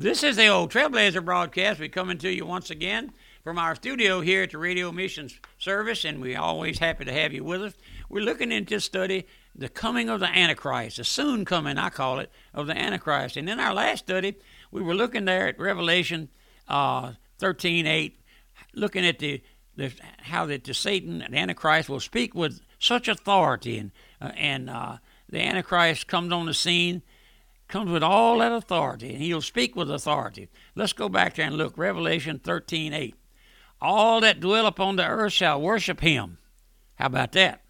This is the old Trailblazer broadcast. We're coming to you once again from our studio here at the Radio Missions Service, and we're always happy to have you with us. We're looking into study the coming of the Antichrist, the soon coming, I call it, of the Antichrist. And in our last study, we were looking there at Revelation uh, 13 8, looking at the, the how that the Satan, the Antichrist, will speak with such authority, and, uh, and uh, the Antichrist comes on the scene comes with all that authority, and he'll speak with authority. Let's go back there and look. Revelation 13 8. All that dwell upon the earth shall worship him. How about that?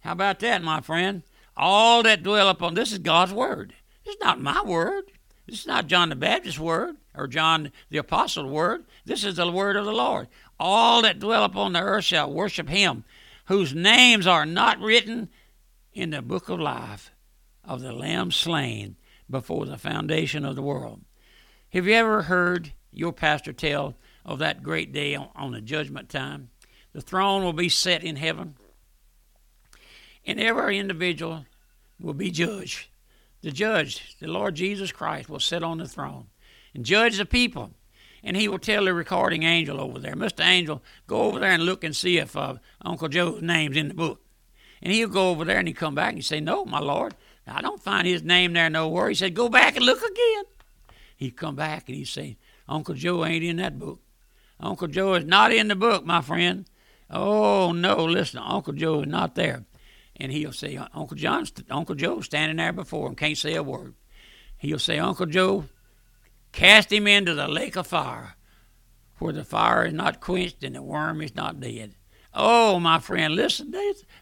How about that, my friend? All that dwell upon this is God's word. Is not my word. This is not John the Baptist's word or John the Apostle's word. This is the word of the Lord. All that dwell upon the earth shall worship him, whose names are not written in the book of life of the Lamb slain before the foundation of the world. Have you ever heard your pastor tell of that great day on, the judgment time? The throne will be set in heaven, and every individual will be judged. The judge, the Lord Jesus Christ, will sit on the throne and judge the people. And he will tell the recording angel over there, Mr. Angel, go over there and look and see if uh, Uncle Joe's name's in the book. And he'll go over there and he'll come back and say, No, my Lord, I don't find his name there nowhere. He said, Go back and look again. He'd come back and he'd say, Uncle Joe ain't in that book. Uncle Joe is not in the book, my friend. Oh, no, listen, Uncle Joe is not there. And he'll say, Uncle John, Uncle Joe standing there before him, can't say a word. He'll say, Uncle Joe, cast him into the lake of fire, where the fire is not quenched and the worm is not dead. Oh, my friend, listen,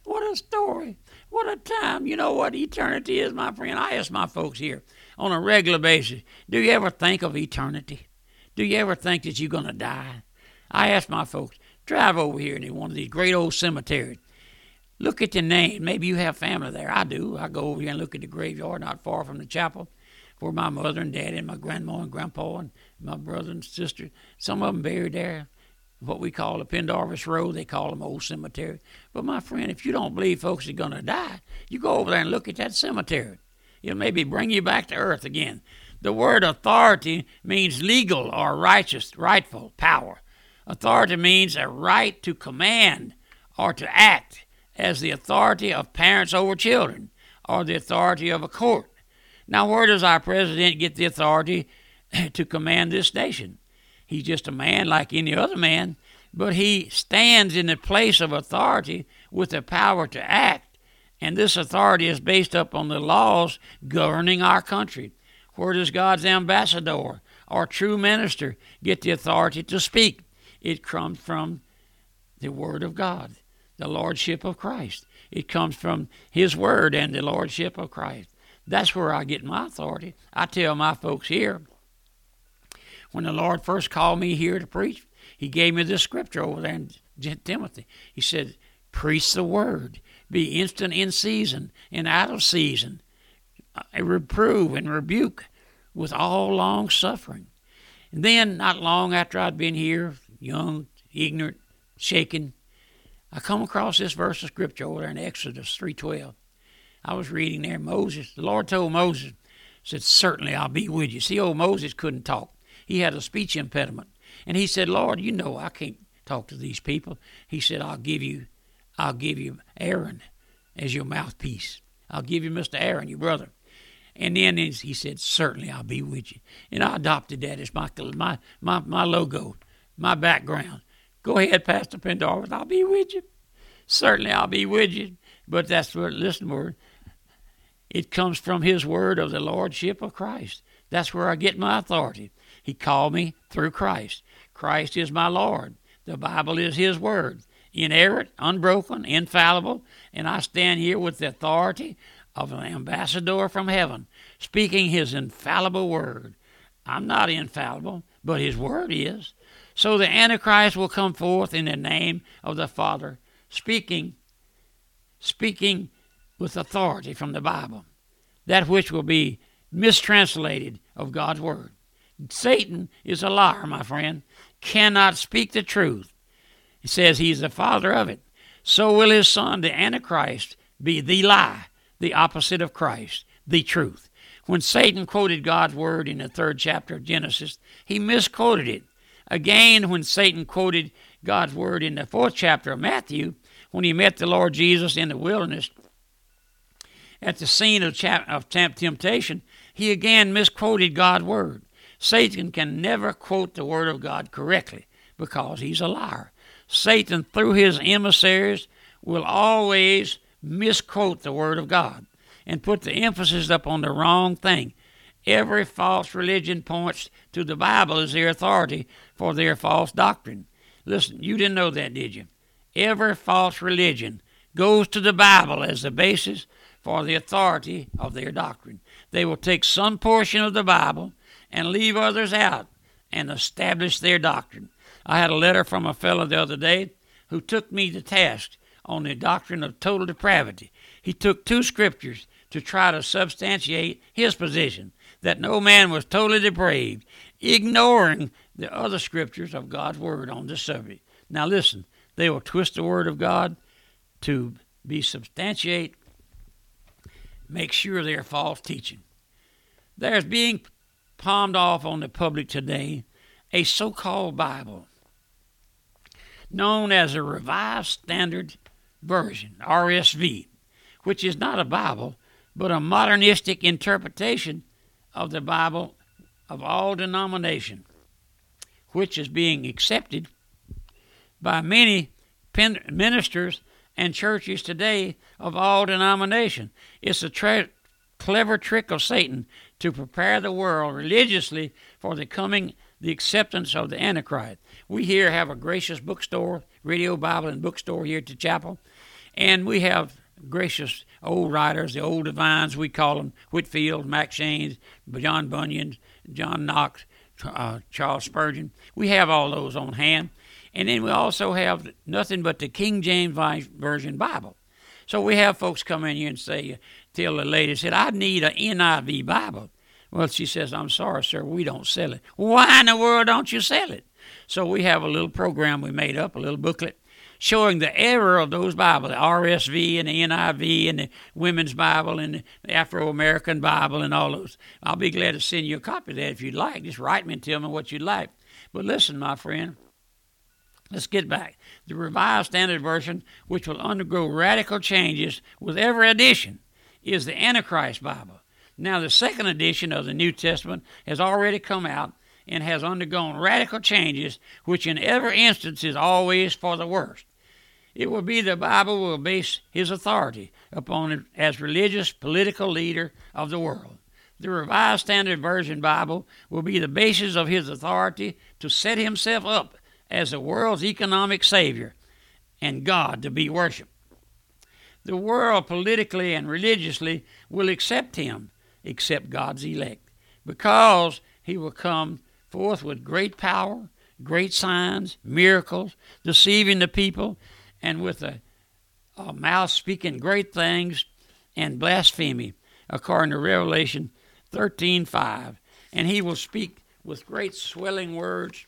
what a story. What a time. You know what eternity is, my friend? I ask my folks here on a regular basis do you ever think of eternity? Do you ever think that you're going to die? I ask my folks, drive over here in one of these great old cemeteries. Look at the name. Maybe you have family there. I do. I go over here and look at the graveyard not far from the chapel where my mother and daddy and my grandma and grandpa and my brother and sister, some of them buried there what we call the Pendarvis Road. They call them Old Cemetery. But my friend, if you don't believe folks are going to die, you go over there and look at that cemetery. It'll maybe bring you back to earth again. The word authority means legal or righteous, rightful power. Authority means a right to command or to act as the authority of parents over children or the authority of a court. Now, where does our president get the authority to command this nation? He's just a man like any other man, but he stands in the place of authority with the power to act. And this authority is based upon the laws governing our country. Where does God's ambassador or true minister get the authority to speak? It comes from the Word of God, the Lordship of Christ. It comes from His Word and the Lordship of Christ. That's where I get my authority. I tell my folks here when the Lord first called me here to preach, He gave me this scripture over there in Timothy. He said, Preach the word, be instant in season and out of season, uh, reprove and rebuke with all long suffering. And then, not long after I'd been here, young, ignorant, shaken, I come across this verse of scripture over there in Exodus 3.12. I was reading there, Moses, the Lord told Moses, said, Certainly I'll be with you. See, old Moses couldn't talk. He had a speech impediment. And he said, Lord, you know I can't talk to these people. He said, I'll give you I'll give you Aaron as your mouthpiece. I'll give you Mr. Aaron, your brother. And then he said, Certainly I'll be with you. And I adopted that as my my my, my logo, my background. Go ahead, Pastor Pendarvis, I'll be with you. Certainly I'll be with you. But that's what listen word. It comes from his word of the Lordship of Christ. That's where I get my authority. He called me through Christ. Christ is my Lord. The Bible is His Word, inerrant, unbroken, infallible, and I stand here with the authority of an ambassador from heaven, speaking His infallible Word. I'm not infallible, but His Word is. So the Antichrist will come forth in the name of the Father, speaking, speaking with authority from the Bible, that which will be mistranslated of God's Word. Satan is a liar, my friend, cannot speak the truth. He says he's the father of it. So will his son, the Antichrist, be the lie, the opposite of Christ, the truth. When Satan quoted God's word in the third chapter of Genesis, he misquoted it. Again, when Satan quoted God's word in the fourth chapter of Matthew, when he met the Lord Jesus in the wilderness at the scene of, chap- of temptation, he again misquoted God's word. Satan can never quote the word of God correctly because he's a liar. Satan, through his emissaries, will always misquote the word of God and put the emphasis up on the wrong thing. Every false religion points to the Bible as their authority for their false doctrine. Listen, you didn't know that, did you? Every false religion goes to the Bible as the basis for the authority of their doctrine. They will take some portion of the Bible and leave others out and establish their doctrine. I had a letter from a fellow the other day who took me to task on the doctrine of total depravity. He took two scriptures to try to substantiate his position that no man was totally depraved, ignoring the other scriptures of God's word on this subject. Now listen, they will twist the word of God to be substantiate, make sure they're false teaching. There's being palmed off on the public today a so called Bible known as a Revised Standard Version, RSV, which is not a Bible, but a modernistic interpretation of the Bible of all denomination, which is being accepted by many ministers and churches today of all denomination. It's a tra- clever trick of Satan to prepare the world religiously for the coming the acceptance of the Antichrist. We here have a gracious bookstore, radio Bible and bookstore here at the chapel, and we have gracious old writers, the old divines, we call them Whitefield, Max Shanes, John Bunyan, John Knox, uh, Charles Spurgeon. We have all those on hand. And then we also have nothing but the King James Version Bible. So we have folks come in here and say, tell the lady, said, I need an NIV Bible. Well, she says, I'm sorry, sir, we don't sell it. Why in the world don't you sell it? So we have a little program we made up, a little booklet, showing the error of those Bibles, the RSV and the NIV and the Women's Bible and the Afro American Bible and all those. I'll be glad to send you a copy of that if you'd like. Just write me and tell me what you'd like. But listen, my friend, let's get back. The Revised Standard Version, which will undergo radical changes with every edition, is the Antichrist Bible. Now, the second edition of the New Testament has already come out and has undergone radical changes, which in every instance is always for the worst. It will be the Bible will base his authority upon it as religious political leader of the world. The Revised Standard Version Bible will be the basis of his authority to set himself up as the world's economic savior and God to be worshiped. The world politically and religiously will accept him except God's elect, because he will come forth with great power, great signs, miracles, deceiving the people, and with a, a mouth speaking great things and blasphemy, according to Revelation 13:5. And he will speak with great swelling words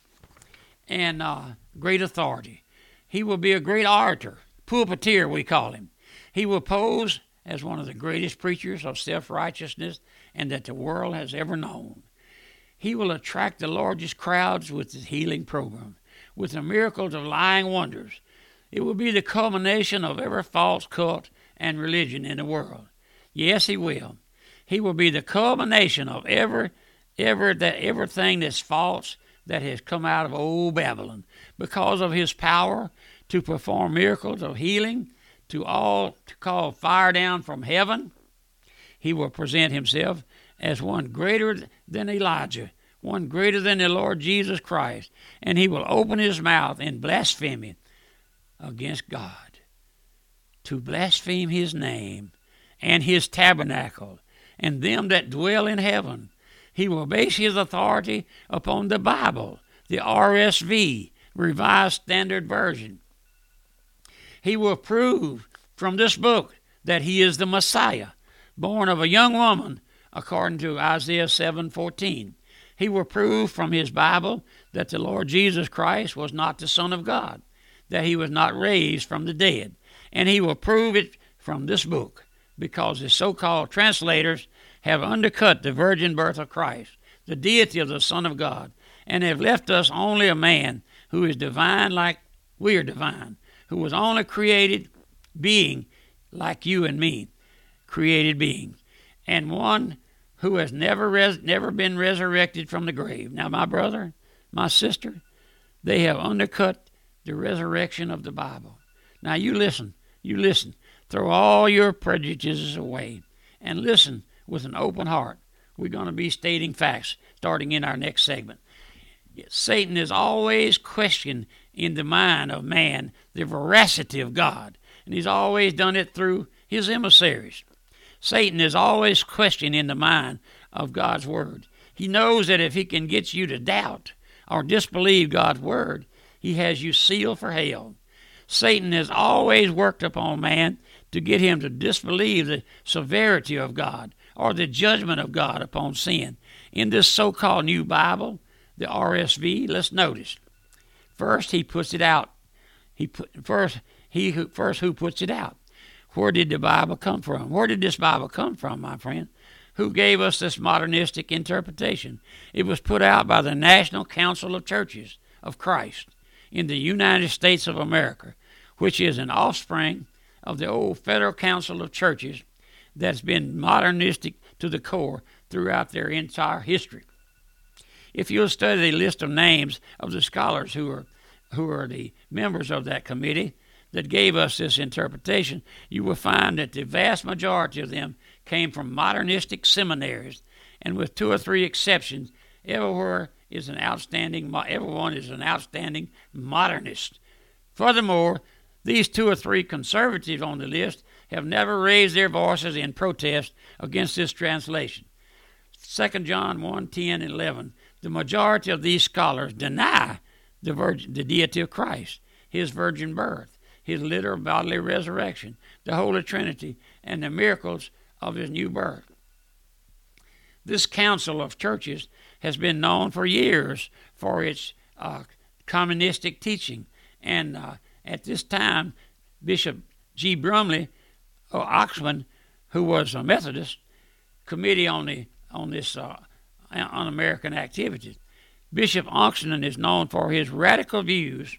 and uh, great authority. He will be a great orator, pulpiteer, we call him. He will pose as one of the greatest preachers of self righteousness and that the world has ever known. He will attract the largest crowds with his healing program, with the miracles of lying wonders. It will be the culmination of every false cult and religion in the world. Yes, he will. He will be the culmination of every, every that everything that's false that has come out of old Babylon, because of his power to perform miracles of healing to all to call fire down from heaven. He will present himself as one greater than Elijah, one greater than the Lord Jesus Christ, and he will open his mouth in blasphemy against God, to blaspheme his name and his tabernacle and them that dwell in heaven. He will base his authority upon the Bible, the RSV, Revised Standard Version. He will prove from this book that he is the Messiah, born of a young woman, according to Isaiah 7:14. He will prove from his Bible that the Lord Jesus Christ was not the Son of God, that he was not raised from the dead, and he will prove it from this book, because his so-called translators have undercut the virgin birth of Christ, the deity of the Son of God, and have left us only a man who is divine like we are divine, who was only created being like you and me, created beings, and one who has never res- never been resurrected from the grave. Now, my brother, my sister, they have undercut the resurrection of the Bible. Now, you listen, you listen. Throw all your prejudices away and listen with an open heart. We're going to be stating facts starting in our next segment. Satan is always questioning in the mind of man the veracity of God, and he's always done it through his emissaries. Satan is always questioning in the mind of God's word. He knows that if he can get you to doubt or disbelieve God's word, he has you sealed for hell. Satan has always worked upon man to get him to disbelieve the severity of God or the judgment of God upon sin. In this so called New Bible, the RSV, let's notice. First, he puts it out. He put, first, he who, first who puts it out. Where did the Bible come from? Where did this Bible come from, my friend? Who gave us this modernistic interpretation? It was put out by the National Council of Churches of Christ in the United States of America, which is an offspring of the old Federal Council of Churches that's been modernistic to the core throughout their entire history. If you'll study the list of names of the scholars who are who are the members of that committee that gave us this interpretation, you will find that the vast majority of them came from modernistic seminaries, and with two or three exceptions, everywhere is an outstanding everyone is an outstanding modernist. Furthermore, these two or three conservatives on the list have never raised their voices in protest against this translation. 2 John 1 10 and 11. The majority of these scholars deny the, virgin, the deity of Christ, his virgin birth, his literal bodily resurrection, the Holy Trinity, and the miracles of his new birth. This council of churches has been known for years for its uh, communistic teaching, and uh, at this time, Bishop G. Brumley uh, Oxman, who was a Methodist, committee on the on this uh, on American activities. Bishop Oxnam is known for his radical views,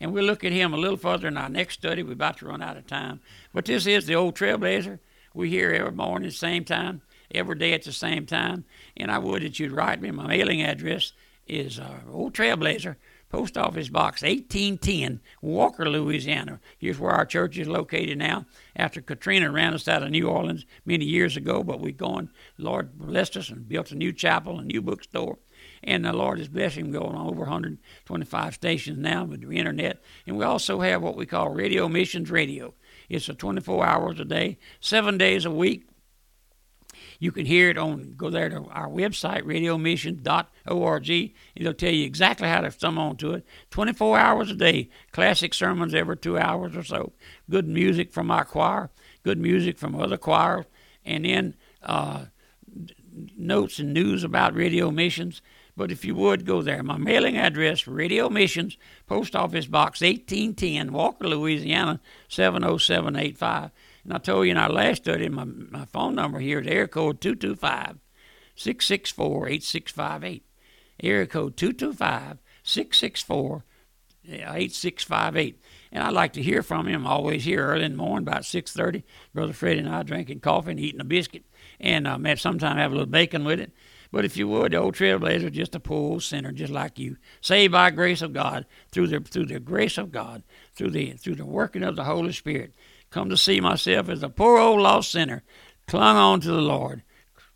and we'll look at him a little further in our next study. We're about to run out of time, but this is the old Trailblazer. We hear every morning, same time, every day at the same time. And I would that you'd write me. My mailing address is uh, Old Trailblazer, Post Office Box 1810, Walker, Louisiana. Here's where our church is located now. After Katrina ran us out of New Orleans many years ago, but we've gone. Lord blessed us and built a new chapel, a new bookstore, and the Lord is blessing going on over 125 stations now with the internet. And we also have what we call Radio Missions Radio. It's a 24 hours a day, seven days a week, you can hear it on, go there to our website, radiomission.org. It'll tell you exactly how to thumb onto it. 24 hours a day, classic sermons every two hours or so, good music from our choir, good music from other choirs, and then uh, notes and news about radio missions. But if you would go there, my mailing address, Radio Missions, Post Office Box 1810, Walker, Louisiana 70785. And I told you in our last study, my, my phone number here is area code 225 664 8658. Area code 225 664 8658. And I'd like to hear from him. I'm always here early in the morning, about 6.30. Brother Freddie and I drinking coffee and eating a biscuit. And uh, maybe sometime have a little bacon with it. But if you would, the old trailblazer, just a poor sinner, just like you, saved by grace of God, through the through the grace of God, through the through the working of the Holy Spirit come to see myself as a poor old lost sinner, clung on to the Lord,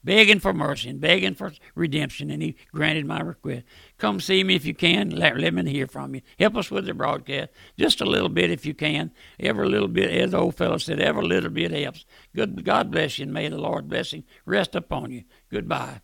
begging for mercy and begging for redemption, and He granted my request. Come see me if you can. Let, let me hear from you. Help us with the broadcast, just a little bit if you can. Every little bit, as the old fellow said, every little bit helps. Good, God bless you, and may the Lord blessing rest upon you. Goodbye.